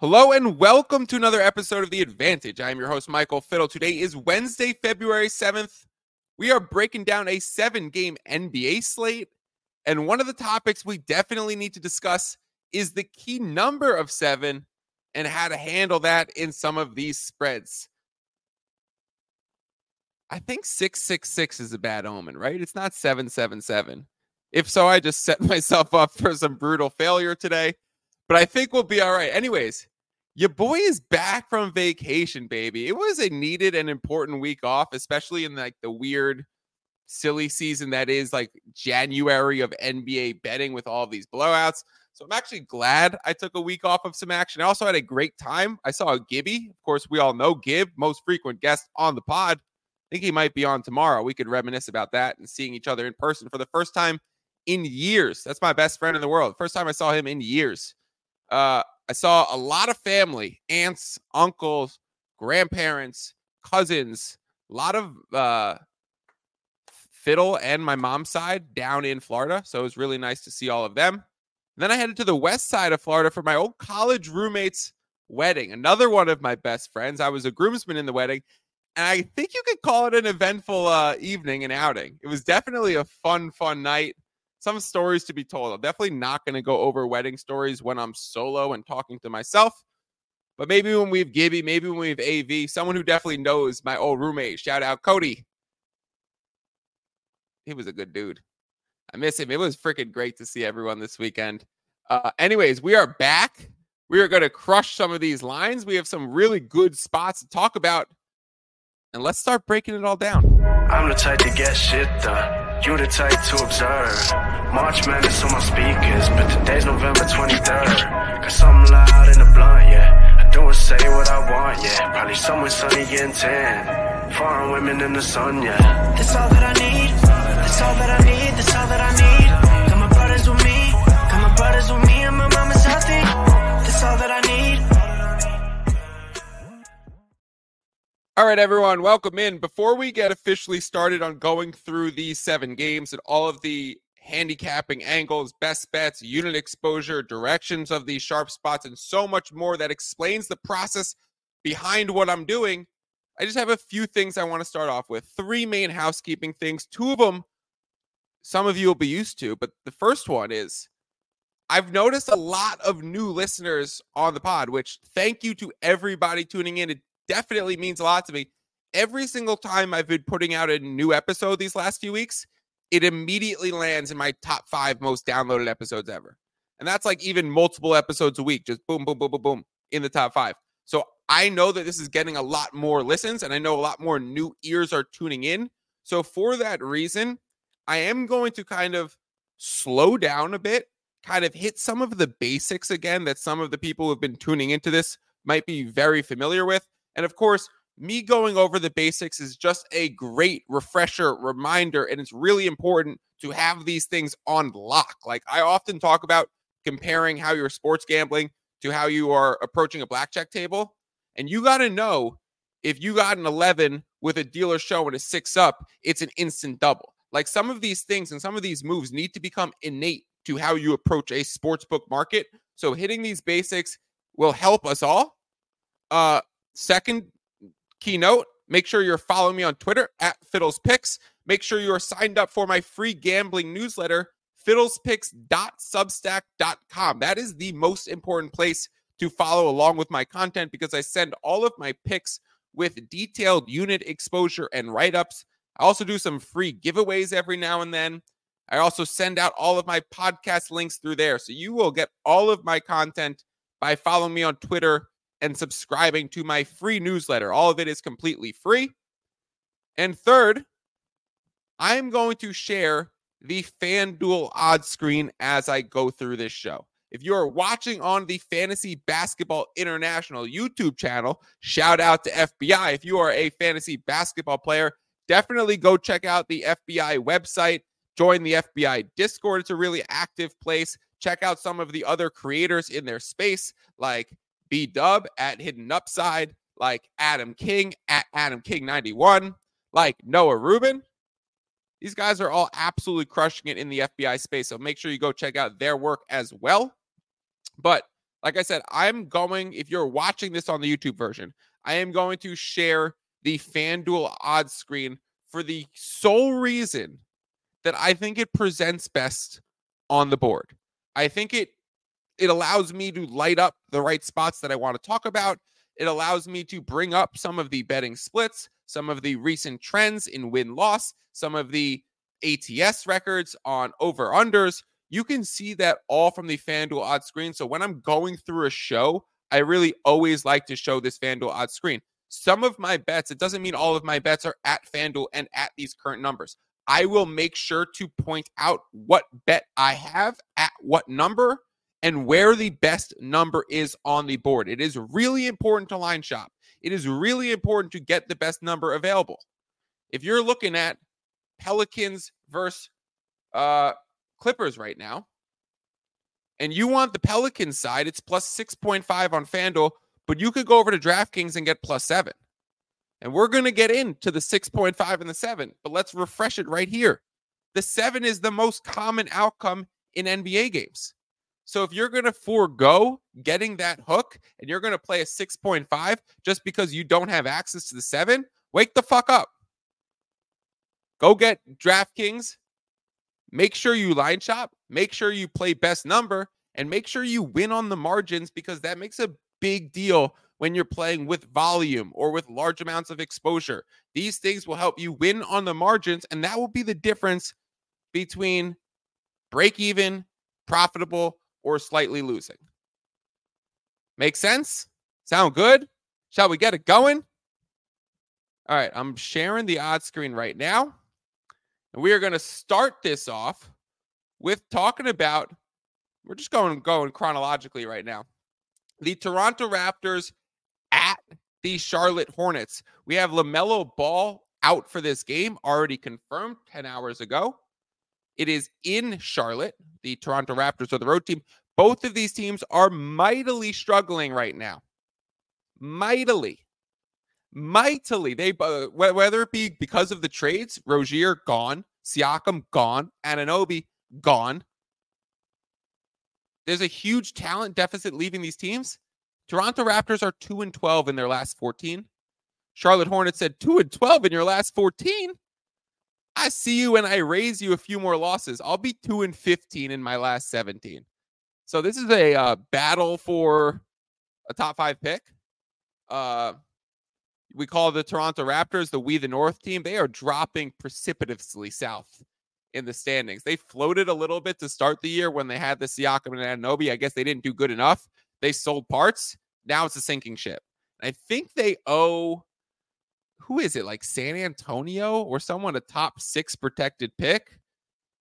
Hello and welcome to another episode of The Advantage. I am your host, Michael Fiddle. Today is Wednesday, February 7th. We are breaking down a seven game NBA slate. And one of the topics we definitely need to discuss is the key number of seven and how to handle that in some of these spreads. I think 666 is a bad omen, right? It's not 777. If so, I just set myself up for some brutal failure today but I think we'll be all right. Anyways, your boy is back from vacation, baby. It was a needed and important week off, especially in like the weird, silly season that is like January of NBA betting with all these blowouts. So I'm actually glad I took a week off of some action. I also had a great time. I saw Gibby. Of course, we all know Gib, most frequent guest on the pod. I think he might be on tomorrow. We could reminisce about that and seeing each other in person for the first time in years. That's my best friend in the world. First time I saw him in years. Uh, I saw a lot of family, aunts, uncles, grandparents, cousins, a lot of uh, fiddle and my mom's side down in Florida. So it was really nice to see all of them. Then I headed to the west side of Florida for my old college roommate's wedding. Another one of my best friends. I was a groomsman in the wedding. And I think you could call it an eventful uh, evening and outing. It was definitely a fun, fun night some stories to be told. I'm definitely not going to go over wedding stories when I'm solo and talking to myself. But maybe when we have Gibby, maybe when we have AV, someone who definitely knows my old roommate. Shout out Cody. He was a good dude. I miss him. It was freaking great to see everyone this weekend. Uh, anyways, we are back. We are going to crush some of these lines. We have some really good spots to talk about. And let's start breaking it all down. I'm the type to get shit done. You the type to observe. March Madness on my speakers, but today's November 23rd. Got something loud in the blunt, yeah. I do not say what I want, yeah. Probably somewhere sunny getting tan. Foreign women in the sun, yeah. That's all that I need. That's all that I need. That's all that I need. Got my brothers with me. Got my brothers with me, and my mama's healthy. That's all that I need. All right, everyone, welcome in. Before we get officially started on going through these seven games and all of the handicapping angles, best bets, unit exposure, directions of these sharp spots, and so much more that explains the process behind what I'm doing, I just have a few things I want to start off with. Three main housekeeping things. Two of them, some of you will be used to, but the first one is I've noticed a lot of new listeners on the pod, which thank you to everybody tuning in. It definitely means a lot to me. Every single time I've been putting out a new episode these last few weeks, it immediately lands in my top five most downloaded episodes ever. And that's like even multiple episodes a week, just boom, boom, boom, boom, boom in the top five. So I know that this is getting a lot more listens and I know a lot more new ears are tuning in. So for that reason, I am going to kind of slow down a bit, kind of hit some of the basics again that some of the people who have been tuning into this might be very familiar with. And of course, me going over the basics is just a great refresher reminder. And it's really important to have these things on lock. Like I often talk about comparing how you're sports gambling to how you are approaching a blackjack table. And you got to know if you got an 11 with a dealer showing a six up, it's an instant double. Like some of these things and some of these moves need to become innate to how you approach a sports book market. So hitting these basics will help us all. Uh, Second keynote, make sure you're following me on Twitter at Fiddles Picks. Make sure you are signed up for my free gambling newsletter, fiddlespicks.substack.com. That is the most important place to follow along with my content because I send all of my picks with detailed unit exposure and write ups. I also do some free giveaways every now and then. I also send out all of my podcast links through there. So you will get all of my content by following me on Twitter and subscribing to my free newsletter. All of it is completely free. And third, I'm going to share the FanDuel odds screen as I go through this show. If you're watching on the Fantasy Basketball International YouTube channel, shout out to FBI. If you are a fantasy basketball player, definitely go check out the FBI website. Join the FBI Discord. It's a really active place. Check out some of the other creators in their space, like B Dub at Hidden Upside, like Adam King at Adam King 91, like Noah Rubin. These guys are all absolutely crushing it in the FBI space. So make sure you go check out their work as well. But Like I said, I'm going, if you're watching this on the YouTube version, I am going to share the FanDuel odds screen for the sole reason that I think it presents best on the board. I think it it allows me to light up the right spots that I want to talk about. It allows me to bring up some of the betting splits, some of the recent trends in win loss, some of the ATS records on over unders. You can see that all from the FanDuel odds screen. So when I'm going through a show, I really always like to show this FanDuel odds screen. Some of my bets, it doesn't mean all of my bets are at FanDuel and at these current numbers. I will make sure to point out what bet I have at what number and where the best number is on the board. It is really important to line shop. It is really important to get the best number available. If you're looking at Pelicans versus uh, Clippers right now, and you want the Pelicans side, it's plus 6.5 on FanDuel, but you could go over to DraftKings and get plus seven. And we're going to get into the 6.5 and the seven, but let's refresh it right here. The seven is the most common outcome in NBA games. So if you're going to forego getting that hook and you're going to play a 6.5 just because you don't have access to the seven, wake the fuck up. Go get DraftKings. Make sure you line shop. Make sure you play best number and make sure you win on the margins because that makes a big deal when you're playing with volume or with large amounts of exposure. These things will help you win on the margins, and that will be the difference between break even, profitable, or slightly losing. Make sense? Sound good? Shall we get it going? All right, I'm sharing the odds screen right now. And we are going to start this off with talking about we're just going going chronologically right now. The Toronto Raptors at the Charlotte Hornets. We have LaMelo Ball out for this game, already confirmed 10 hours ago. It is in Charlotte. The Toronto Raptors are the road team. Both of these teams are mightily struggling right now. Mightily. Mightily. They uh, whether it be because of the trades, Rozier gone, Siakam gone, Anunoby gone. There's a huge talent deficit leaving these teams. Toronto Raptors are 2 and 12 in their last 14. Charlotte Hornets said 2 and 12 in your last 14. I see you and I raise you a few more losses. I'll be 2 and 15 in my last 17. So this is a uh, battle for a top 5 pick. Uh we call the Toronto Raptors the We the North team. They are dropping precipitously south in the standings. They floated a little bit to start the year when they had the Siakam and Anunoby. I guess they didn't do good enough. They sold parts. Now it's a sinking ship. I think they owe who is it like San Antonio or someone a top six protected pick.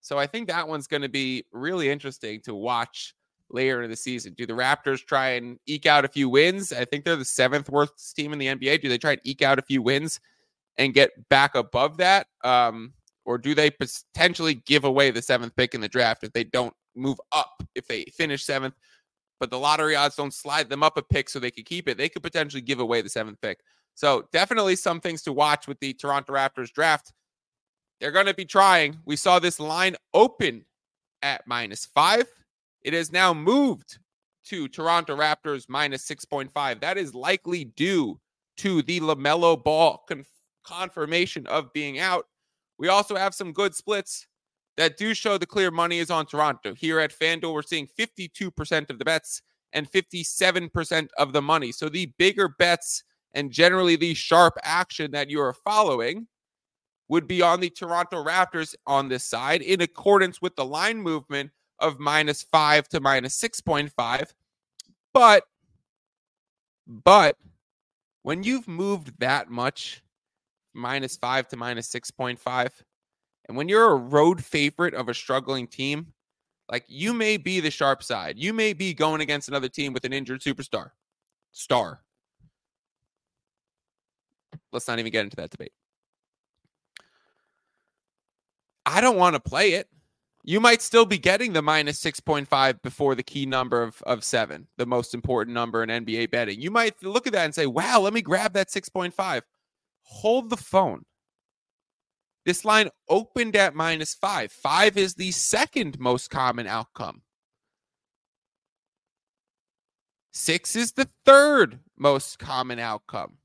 So I think that one's going to be really interesting to watch later in the season. Do the Raptors try and eke out a few wins? I think they're the seventh worst team in the NBA. Do they try and eke out a few wins and get back above that? Um, or do they potentially give away the seventh pick in the draft if they don't move up? If they finish seventh, but the lottery odds don't slide them up a pick so they could keep it. They could potentially give away the seventh pick. So definitely some things to watch with the Toronto Raptors draft. They're going to be trying. We saw this line open at minus five. It has now moved to Toronto Raptors minus 6.5. That is likely due to the LaMelo ball con- confirmation of being out. We also have some good splits that do show the clear money is on Toronto. Here at FanDuel, we're seeing 52% of the bets and 57% of the money. So the bigger bets and generally the sharp action that you are following would be on the Toronto Raptors on this side in accordance with the line movement of minus 5 to minus 6.5. But but when you've moved that much minus 5 to minus 6.5 and when you're a road favorite of a struggling team, like you may be the sharp side. You may be going against another team with an injured superstar. Star. Let's not even get into that debate. I don't want to play it. You might still be getting the minus 6.5 before the key number of, of seven, the most important number in NBA betting. You might look at that and say, wow, let me grab that 6.5. Hold the phone. This line opened at minus five. Five is the second most common outcome. Six is the third most common outcome.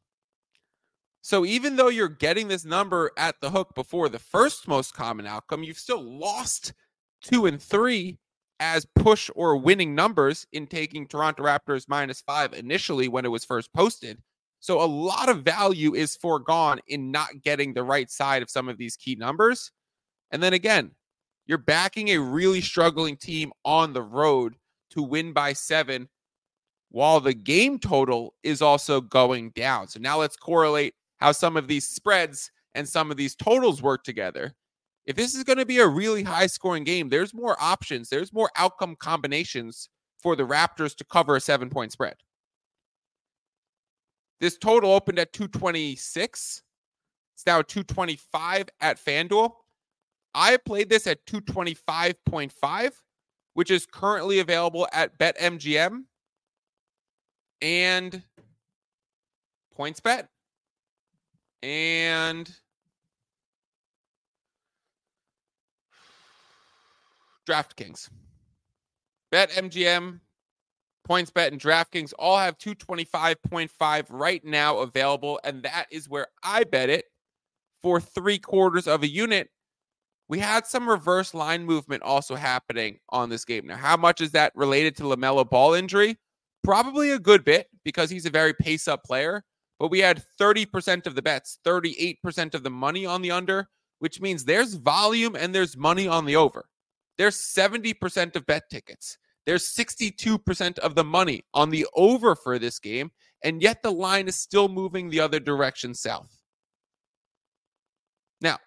So even though you're getting this number at the hook before the first most common outcome, you've still lost two and three as push or winning numbers in taking Toronto Raptors minus five initially when it was first posted. So a lot of value is foregone in not getting the right side of some of these key numbers. And then again, you're backing a really struggling team on the road to win by seven while the game total is also going down. So now let's correlate how some of these spreads and some of these totals work together. If this is going to be a really high scoring game, there's more options, there's more outcome combinations for the Raptors to cover a seven point spread. This total opened at 226. It's now 225 at FanDuel. I played this at 225.5, which is currently available at BetMGM and PointsBet and DraftKings. BetMGM, PointsBet, and DraftKings all have 225.5 right now available. And that is where I bet it for three quarters of a unit. We had some reverse line movement also happening on this game. Now, how much is that related to LaMelo Ball injury? Probably a good bit because he's a very pace up player. But we had 30% of the bets, 38% of the money on the under, which means there's volume and there's money on the over. There's 70% of bet tickets. There's 62% of the money on the over for this game, and yet the line is still moving the other direction south. Now,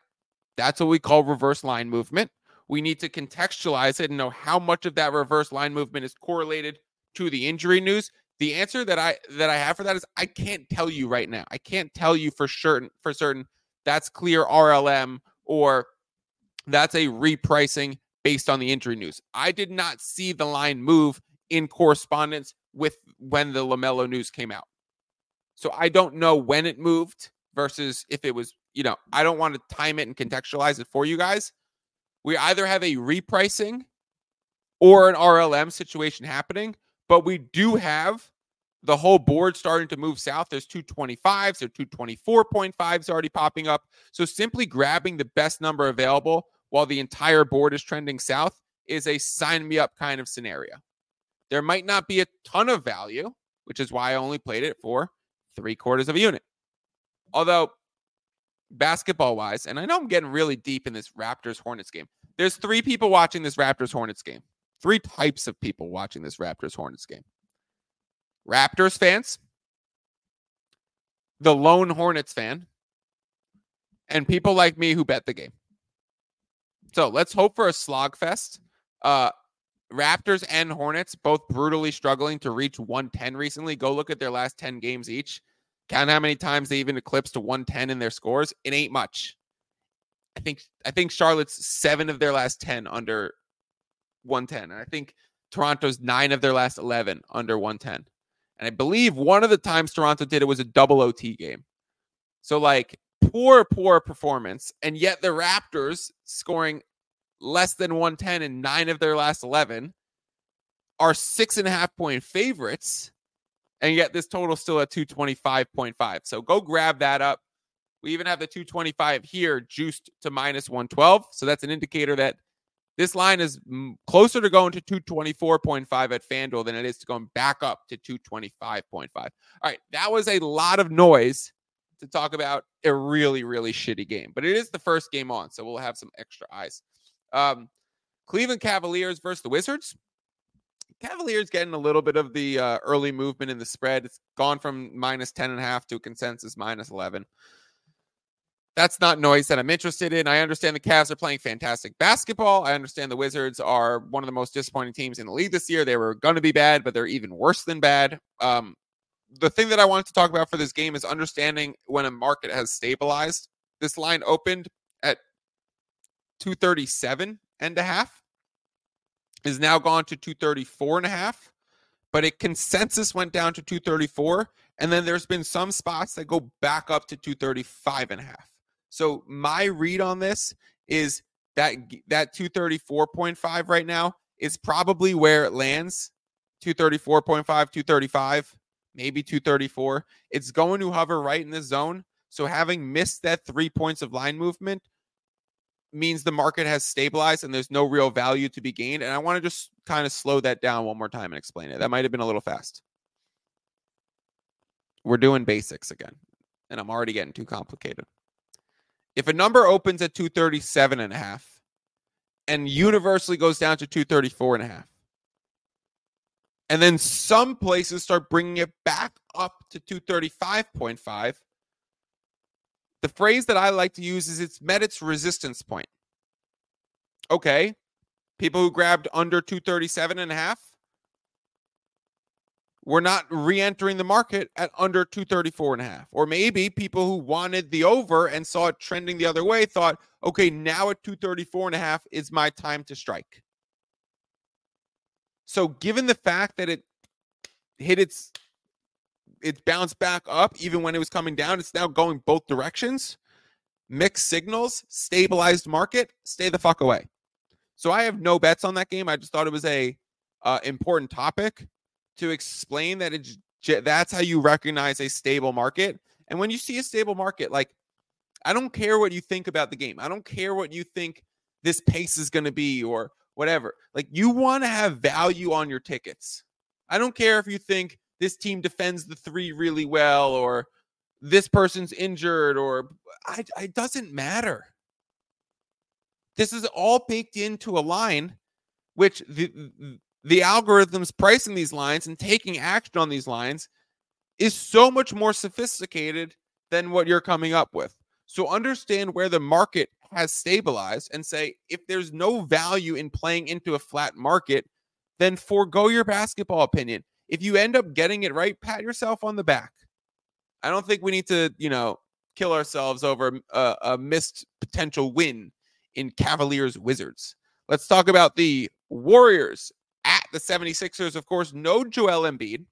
that's what we call reverse line movement. We need to contextualize it and know how much of that reverse line movement is correlated to the injury news. The answer that I that I have for that is I can't tell you right now. I can't tell you for certain for certain that's clear RLM or that's a repricing based on the injury news. I did not see the line move in correspondence with when the LaMelo news came out. So I don't know when it moved versus if it was, you know, I don't want to time it and contextualize it for you guys. We either have a repricing or an RLM situation happening, but we do have the whole board starting to move south. There's 225s, or 224.5s already popping up. So simply grabbing the best number available while the entire board is trending south is a sign me up kind of scenario. There might not be a ton of value, which is why I only played it for three quarters of a unit. Although, basketball wise, and I know I'm getting really deep in this Raptors Hornets game, there's three people watching this Raptors Hornets game, three types of people watching this Raptors Hornets game Raptors fans, the lone Hornets fan, and people like me who bet the game. So let's hope for a slogfest. Uh, Raptors and Hornets both brutally struggling to reach 110 recently. Go look at their last 10 games each. Count how many times they even eclipsed to 110 in their scores. It ain't much. I think I think Charlotte's seven of their last 10 under 110. And I think Toronto's nine of their last 11 under 110. And I believe one of the times Toronto did it was a double OT game. So like poor, poor performance. And yet the Raptors scoring less than 110 in nine of their last 11 are six and a half point favorites. And yet this total still at 225.5. So go grab that up. We even have the 225 here juiced to minus 112. So that's an indicator that this line is closer to going to 224.5 at FanDuel than it is to going back up to 225.5. All right, that was a lot of noise to talk about a really, really shitty game. But it is the first game on, so we'll have some extra eyes. Um, Cleveland Cavaliers versus the Wizards. Cavaliers getting a little bit of the uh, early movement in the spread. It's gone from minus 10 and a half to a consensus minus 11. That's not noise that I'm interested in. I understand the Cavs are playing fantastic basketball. I understand the Wizards are one of the most disappointing teams in the league this year. They were going to be bad, but they're even worse than bad. Um, the thing that I wanted to talk about for this game is understanding when a market has stabilized. This line opened at 237 and a half, is now gone to 234 and a half, but it consensus went down to 234. And then there's been some spots that go back up to 235 and a half. So my read on this is that that 234.5 right now is probably where it lands 234.5, 235, maybe 234. It's going to hover right in the zone. So having missed that three points of line movement means the market has stabilized and there's no real value to be gained. And I want to just kind of slow that down one more time and explain it. That might have been a little fast. We're doing basics again, and I'm already getting too complicated. If a number opens at 237 and a half and universally goes down to 234 and a half, and then some places start bringing it back up to 235.5, the phrase that I like to use is it's met its resistance point. Okay. People who grabbed under 237 and a half were not re-entering the market at under 234 and a half. Or maybe people who wanted the over and saw it trending the other way thought, okay, now at 234 and a half is my time to strike. So given the fact that it hit its it bounced back up even when it was coming down. It's now going both directions. Mixed signals, stabilized market. Stay the fuck away. So I have no bets on that game. I just thought it was a uh, important topic to explain that it's that's how you recognize a stable market. And when you see a stable market, like I don't care what you think about the game. I don't care what you think this pace is going to be or whatever. Like you want to have value on your tickets. I don't care if you think this team defends the three really well or this person's injured or I, it doesn't matter. This is all baked into a line, which the the algorithms pricing these lines and taking action on these lines is so much more sophisticated than what you're coming up with. So understand where the market has stabilized and say if there's no value in playing into a flat market, then forego your basketball opinion if you end up getting it right, pat yourself on the back. I don't think we need to, you know, kill ourselves over um, a, a missed potential win in Cavaliers Wizards. Let's talk about the Warriors the 76ers. Of course, no Joel Embiid.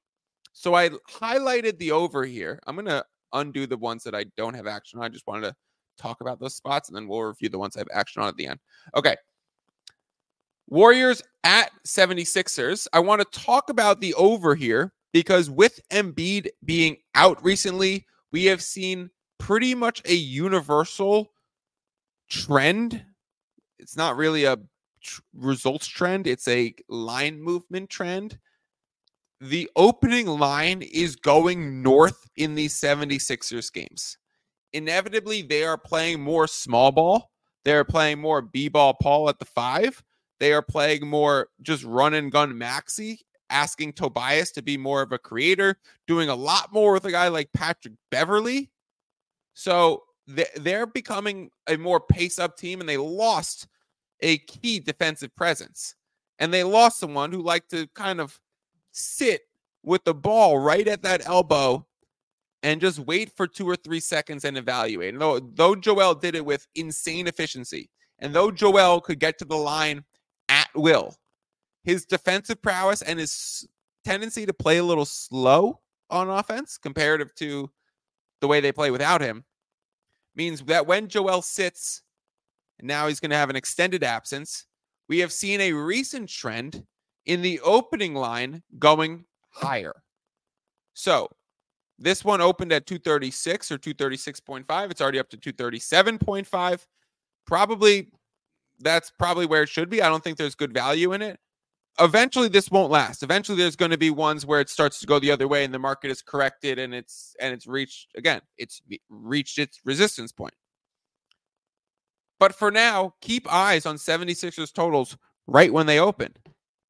So I highlighted the over here. I'm going to undo the ones that I don't have action on. I just wanted to talk about those spots and then we'll review the ones I have action on at the end. Okay. Warriors at 76ers. I want to talk about the over here because with Embiid being out recently, we have seen pretty much a universal trend. It's not really a tr- results trend, it's a line movement trend. The opening line is going north in these 76ers games. Inevitably, they are playing more small ball. They're playing more B ball Paul at the five they are playing more just run and gun Maxey, asking Tobias to be more of a creator, doing a lot more with a guy like Patrick Beverley. So they're becoming a more pace up team, and they lost a key defensive presence. And they lost someone who liked to kind of sit with the ball right at that elbow and just wait for two or three seconds and evaluate. And though, though Joel did it with insane efficiency, and though Joel could get to the line at will. His defensive prowess and his tendency to play a little slow on offense comparative to the way they play without him means that when Joel sits, and now he's going to have an extended absence, we have seen a recent trend in the opening line going higher. So this one opened at 236 or 236.5. It's already up to 237.5. Probably that's probably where it should be. I don't think there's good value in it. Eventually, this won't last. Eventually, there's going to be ones where it starts to go the other way, and the market is corrected, and it's and it's reached again. It's reached its resistance point. But for now, keep eyes on 76ers totals right when they open.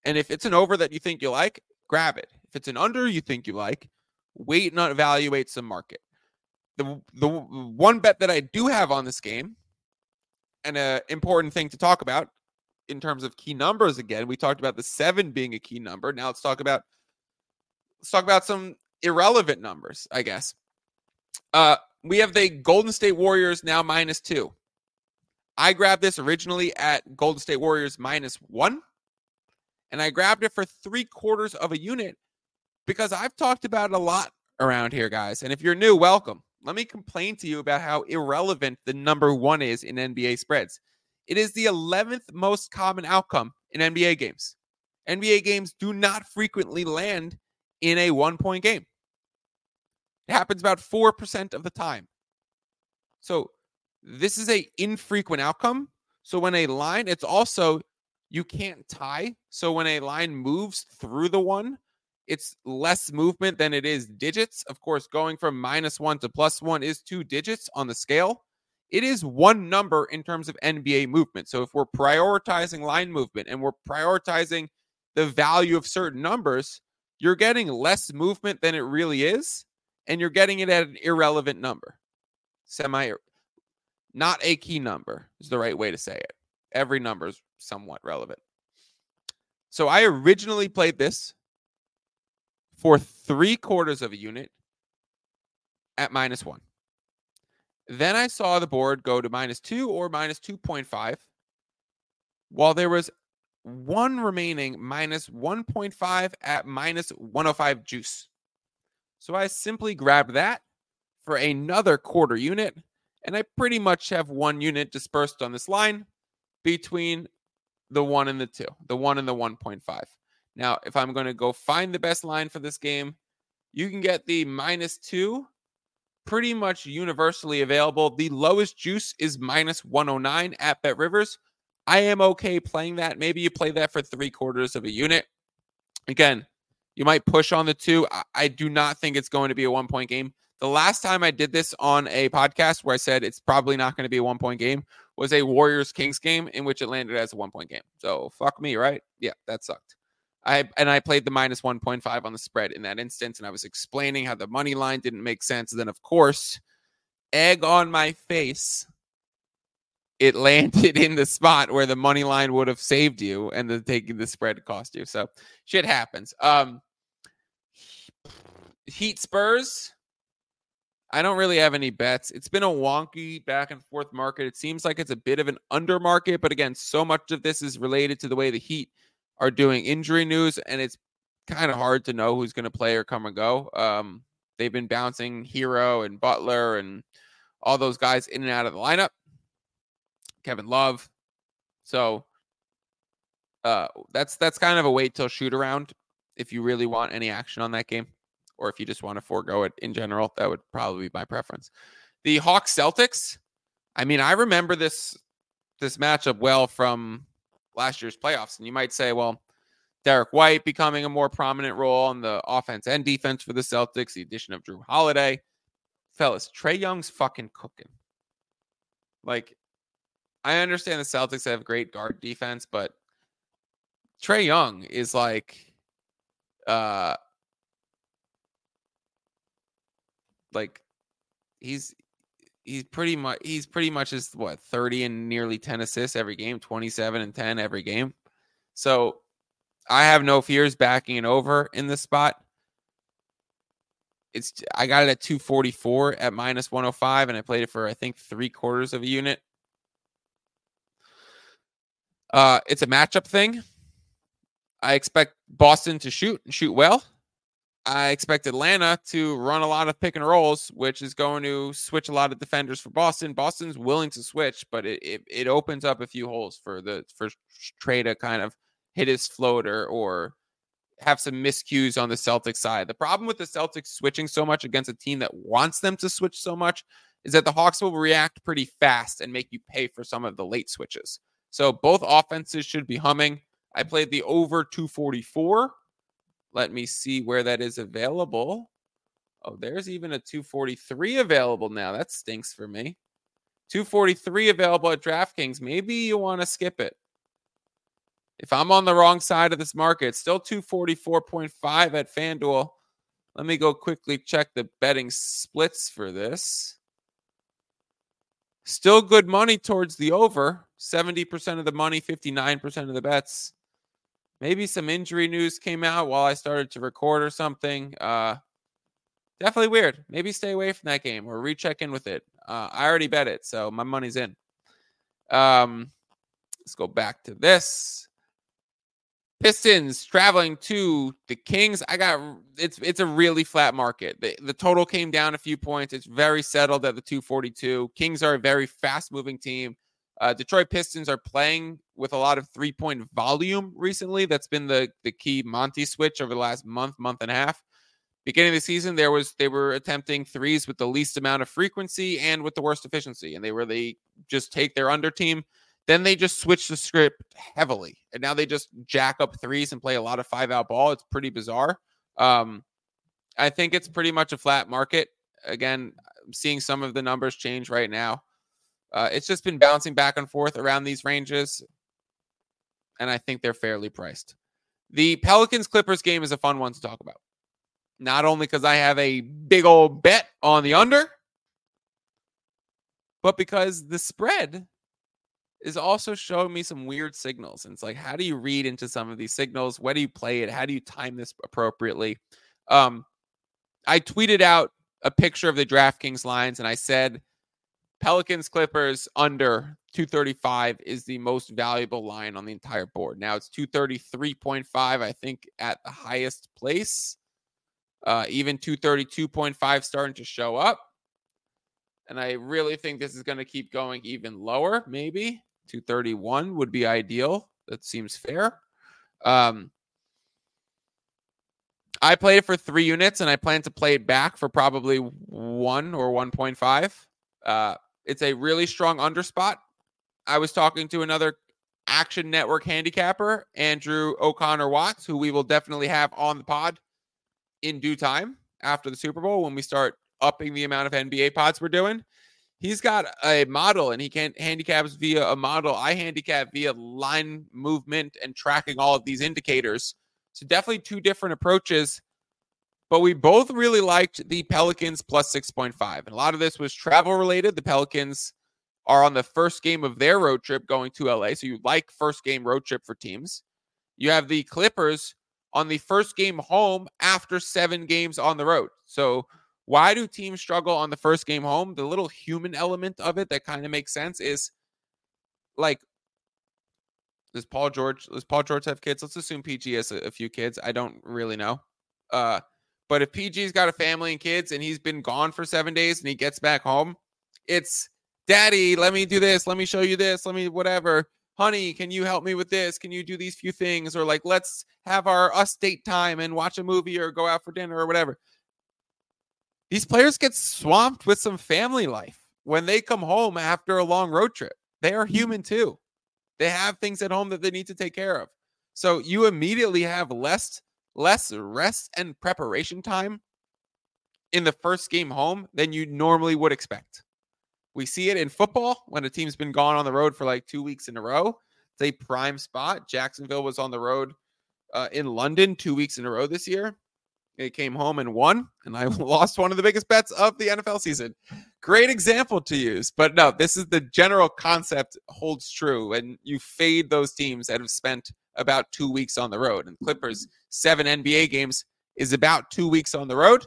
And if it's an over that you think you like, grab it. If it's an under you think you like, wait and evaluate some market. The the one bet that I do have on this game and an important thing to talk about in terms of key numbers again. We talked about the seven being a key number. Now let's talk about let's talk about some irrelevant numbers, I guess. Uh, we have the Golden State Warriors now minus two. I grabbed this originally at Golden State Warriors minus one, and I grabbed it for three quarters of a unit because I've talked about it a lot around here, guys. And if you're new, welcome let me complain to you about how irrelevant the number one is in NBA spreads. It is the 11th most common outcome in NBA games. NBA games do not frequently land in a one point game. It happens about 4% of the time. So this is a infrequent outcome. So when a line, it's also you can't tie. So when a line moves through the one, it's less movement than it is digits. Of course, going from minus one to plus one is two digits on the scale. It is one number in terms of NBA movement. So if we're prioritizing line movement and we're prioritizing the value of certain numbers, you're getting less movement than it really is, and you're getting it at an irrelevant number. Semi, not a key number is the right way to say it. Every number is somewhat relevant. So I originally played this for three quarters of a unit at minus one. Then I saw the board go to minus two or minus 2.5, while there was one remaining minus 1.5 at minus 105 juice. So I simply grabbed that for another quarter unit, and I pretty much have one unit dispersed on this line between the one and the two, the one and the 1.5. Now, if I'm going to go find the best line for this game, you can get the minus two pretty much universally available. The lowest juice is minus 109 at Bet Rivers. I am okay playing that. Maybe you play that for three quarters of a unit. Again, you might push on the two. I, I do not think it's going to be a one point game. The last time I did this on a podcast where I said it's probably not going to be a one point game was a Warriors Kings game in which it landed as a one point game. So fuck me, right? Yeah, that sucked. I and I played the minus 1.5 on the spread in that instance, and I was explaining how the money line didn't make sense. And then, of course, egg on my face, it landed in the spot where the money line would have saved you, and the taking the spread cost you. So shit happens. Um, Heat Spurs. I don't really have any bets. It's been a wonky back and forth market. It seems like it's a bit of an under market, but again, so much of this is related to the way the Heat are doing injury news, and it's kind of hard to know who's going to play or come and go. Um, they've been bouncing Herro and Butler and all those guys in and out of the lineup. Kevin Love. So uh, that's that's kind of a wait till shoot around if you really want any action on that game, or if you just want to forego it in general. That would probably be my preference. The Hawks Celtics. I mean, I remember this this matchup well from last year's playoffs. And you might say, well, Derrick White becoming a more prominent role on the offense and defense for the Celtics, the addition of Jrue Holiday. Fellas, Trae Young's fucking cooking. Like, I understand the Celtics have great guard defense, but Trae Young is like uh like he's he's pretty much he's pretty much just what 30 and nearly 10 assists every game, 27 and 10 every game. So I have no fears backing it over in this spot. It's I got it at 244 at minus 105, and I played it for I think three quarters of a unit. Uh, it's a matchup thing. I expect Boston to shoot and shoot well. I expect Atlanta to run a lot of pick and rolls, which is going to switch a lot of defenders for Boston. Boston's willing to switch, but it, it, it opens up a few holes for the for Trae to kind of hit his floater or have some miscues on the Celtics side. The problem with the Celtics switching so much against a team that wants them to switch so much is that the Hawks will react pretty fast and make you pay for some of the late switches. So both offenses should be humming. I played the over 244 let me see where that is available. Oh, there's even a 243 available now. That stinks for me. 243 available at DraftKings. Maybe you want to skip it. If I'm on the wrong side of this market, still 244.5 at FanDuel. Let me go quickly check the betting splits for this. Still good money towards the over. 70% of the money, 59% of the bets maybe some injury news came out while I started to record or something. Uh, definitely weird. Maybe stay away from that game or recheck in with it. Uh, I already bet it, so my money's in. Um, let's go back to this. Pistons traveling to the Kings. I got it's it's a really flat market. The, the total came down a few points. It's very settled at the 242. Kings are a very fast moving team. Uh, Detroit Pistons are playing with a lot of three point volume recently. That's been the the key Monty switch over the last month, month and a half. Beginning of the season, there was they were attempting threes with the least amount of frequency and with the worst efficiency, and they were they just take their under team. Then they just switch the script heavily, and now they just jack up threes and play a lot of five out ball. It's pretty bizarre. Um, I think it's pretty much a flat market. Again, I'm seeing some of the numbers change right now. Uh, it's just been bouncing back and forth around these ranges, and I think they're fairly priced. The Pelicans Clippers game is a fun one to talk about. Not only because I have a big old bet on the under, but because the spread is also showing me some weird signals. And it's like, how do you read into some of these signals? When do you play it? How do you time this appropriately? Um, I tweeted out a picture of the DraftKings lines and I said Pelicans Clippers under 235 is the most valuable line on the entire board. Now it's 233.5, I think, at the highest place. Uh, even 232.5 starting to show up. And I really think this is going to keep going even lower, maybe. 231 would be ideal. That seems fair. Um, I played it for three units and I plan to play it back for probably one or 1.5. Uh, it's a really strong underspot. I was talking to another Action Network handicapper, Andrew O'Connor Watts, who we will definitely have on the pod in due time after the Super Bowl when we start upping the amount of NBA pods we're doing. He's got a model and he can handicaps via a model. I handicap via line movement and tracking all of these indicators. So definitely two different approaches but we both really liked the Pelicans plus 6.5. And a lot of this was travel related. The Pelicans are on the first game of their road trip going to LA. So you like first game road trip for teams. You have the Clippers on the first game home after seven games on the road. So why do teams struggle on the first game home? The little human element of it that kind of makes sense is like does Paul George does Paul George have kids? Let's assume PG has a, a few kids. I don't really know. Uh but if PG's got a family and kids and he's been gone for seven days and he gets back home, it's daddy, let me do this. Let me show you this. Let me whatever. Honey, can you help me with this? Can you do these few things? Or like, let's have our us date time and watch a movie or go out for dinner or whatever. These players get swamped with some family life when they come home after a long road trip. They are human too. They have things at home that they need to take care of. So you immediately have less less rest and preparation time in the first game home than you normally would expect. We see it in football when a team's been gone on the road for like two weeks in a row. It's a prime spot. Jacksonville was on the road uh, in London two weeks in a row this year. They came home and won, and I lost one of the biggest bets of the NFL season. Great example to use, but no, this is the general concept holds true, and you fade those teams that have spent about two weeks on the road. And Clippers, seven NBA games is about two weeks on the road.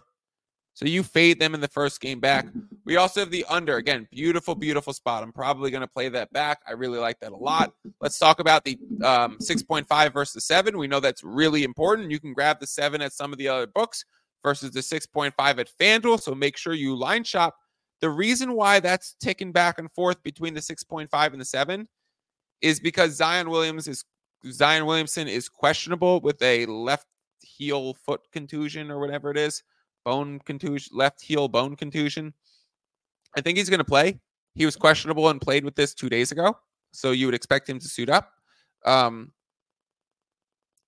So you fade them in the first game back. We also have the under. Again, beautiful, beautiful spot. I'm probably going to play that back. I really like that a lot. Let's talk about the um, 6.5 versus the 7. We know that's really important. You can grab the 7 at some of the other books versus the 6.5 at FanDuel. So make sure you line shop. The reason why that's ticking back and forth between the 6.5 and the 7 is because Zion Williams is Zion Williamson is questionable with a left heel foot contusion or whatever it is, bone contusion, left heel bone contusion. I think he's going to play. He was questionable and played with this two days ago, so you would expect him to suit up. Um,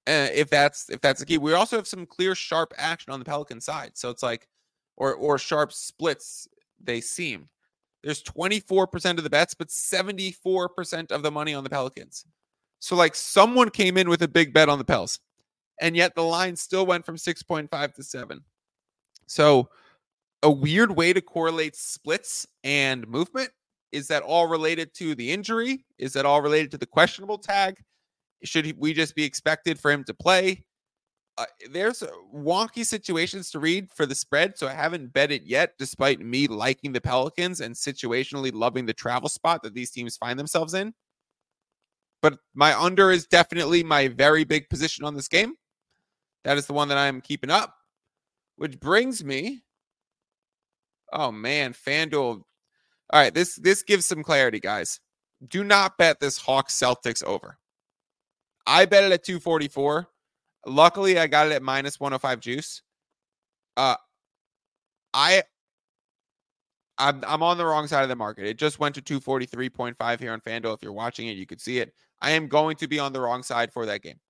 uh, if that's if that's the key, we also have some clear, sharp action on the Pelican side. So it's like, or or sharp splits. They seem there's 24% of the bets, but 74% of the money on the Pelicans. So like someone came in with a big bet on the Pels, and yet the line still went from 6.5 to 7. So a weird way to correlate splits and movement. Is that all related to the injury? Is that all related to the questionable tag? Should we just be expected for him to play? Uh, there's wonky situations to read for the spread, so I haven't bet it yet, despite me liking the Pelicans and situationally loving the travel spot that these teams find themselves in. But my under is definitely my very big position on this game. That is the one that I'm keeping up. Which brings me. Oh man, FanDuel. All right, this this gives some clarity, guys. do not bet this Hawks Celtics over. I bet it at 244. Luckily, I got it at minus 105 juice. Uh, I I'm I'm on the wrong side of the market. It just went to 243.5 here on FanDuel. If you're watching it, you could see it. I am going to be on the wrong side for that game.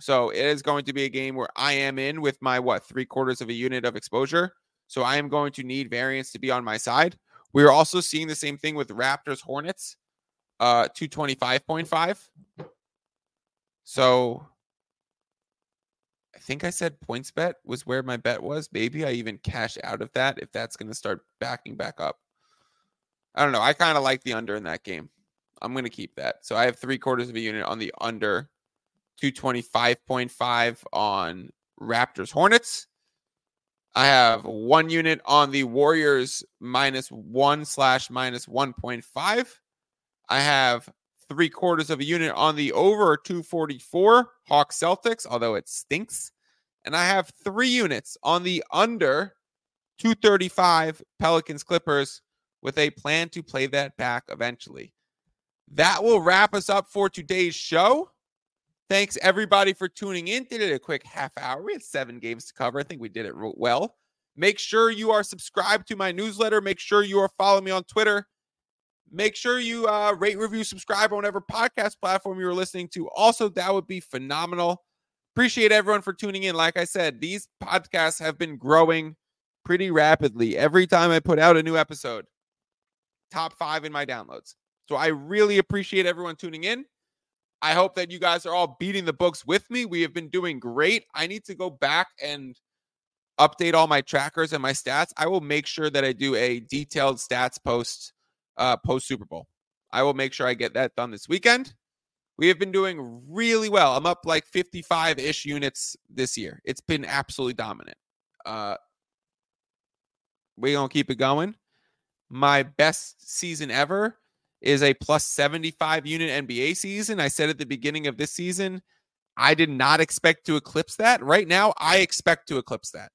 So it is going to be a game where I am in with my what three quarters of a unit of exposure. So I am going to need variance to be on my side. We are also seeing the same thing with Raptors Hornets, uh, 225.5. So I think I said PointsBet was where my bet was. Maybe I even cash out of that if that's going to start backing back up. I don't know. I kind of like the under in that game. I'm going to keep that. So I have three quarters of a unit on the under 225.5 on Raptors Hornets. I have one unit on the Warriors minus one slash minus 1.5. I have three quarters of a unit on the over 244 Hawks Celtics, although it stinks. And I have three units on the under 235 Pelicans Clippers with a plan to play that back eventually. That will wrap us up for today's show. Thanks everybody for tuning in. Did it a quick half hour. We had seven games to cover. I think we did it well. Make sure you are subscribed to my newsletter. Make sure you are following me on Twitter. Make sure you uh, rate, review, subscribe on whatever podcast platform you're listening to. Also, that would be phenomenal. Appreciate everyone for tuning in. Like I said, these podcasts have been growing pretty rapidly. Every time I put out a new episode, top five in my downloads. So I really appreciate everyone tuning in. I hope that you guys are all beating the books with me. We have been doing great. I need to go back and update all my trackers and my stats. I will make sure that I do a detailed stats post uh, post Super Bowl. I will make sure I get that done this weekend. We have been doing really well. I'm up like 55 ish units this year. It's been absolutely dominant. Uh, we're going to keep it going. My best season ever is a plus 75 unit NBA season. I said at the beginning of this season, I did not expect to eclipse that. Right now, I expect to eclipse that.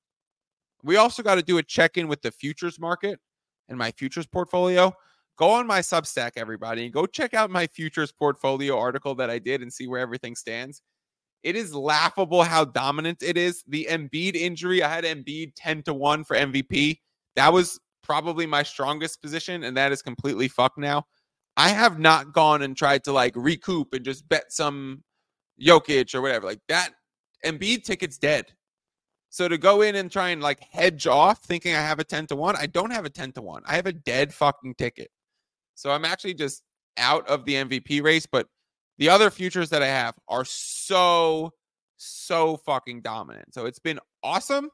We also got to do a check in with the futures market and my futures portfolio. Go on my Substack, everybody, and go check out my futures portfolio article that I did and see where everything stands. It is laughable how dominant it is. The Embiid injury, I had Embiid 10 to 1 for MVP. That was probably my strongest position, and that is completely fucked now. I have not gone and tried to like recoup and just bet some Jokic or whatever. Like that Embiid ticket's dead. So to go in and try and like hedge off thinking I have a 10 to 1, I don't have a 10 to 1. I have a dead fucking ticket. So I'm actually just out of the MVP race, but the other futures that I have are so so fucking dominant. So it's been awesome.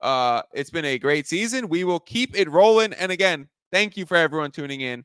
Uh it's been a great season. We will keep it rolling and again, thank you for everyone tuning in.